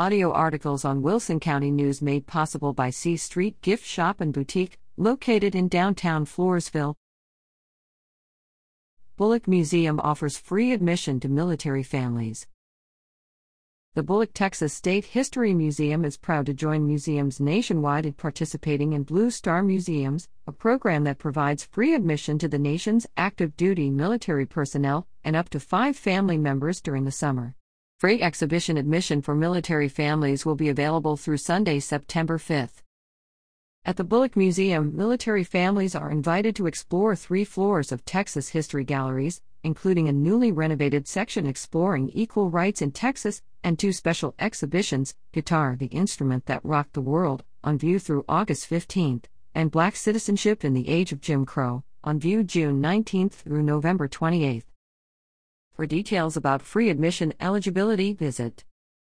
Audio articles on Wilson County News made possible by C Street Gift Shop and Boutique, located in downtown Floresville. Bullock Museum offers free admission to military families. The Bullock, Texas State History Museum is proud to join museums nationwide in participating in Blue Star Museums, a program that provides free admission to the nation's active duty military personnel and up to five family members during the summer. Free exhibition admission for military families will be available through Sunday, September 5th. At the Bullock Museum, military families are invited to explore three floors of Texas history galleries, including a newly renovated section exploring equal rights in Texas and two special exhibitions Guitar, the Instrument That Rocked the World, on view through August 15th, and Black Citizenship in the Age of Jim Crow, on view June 19th through November 28th. For details about free admission eligibility, visit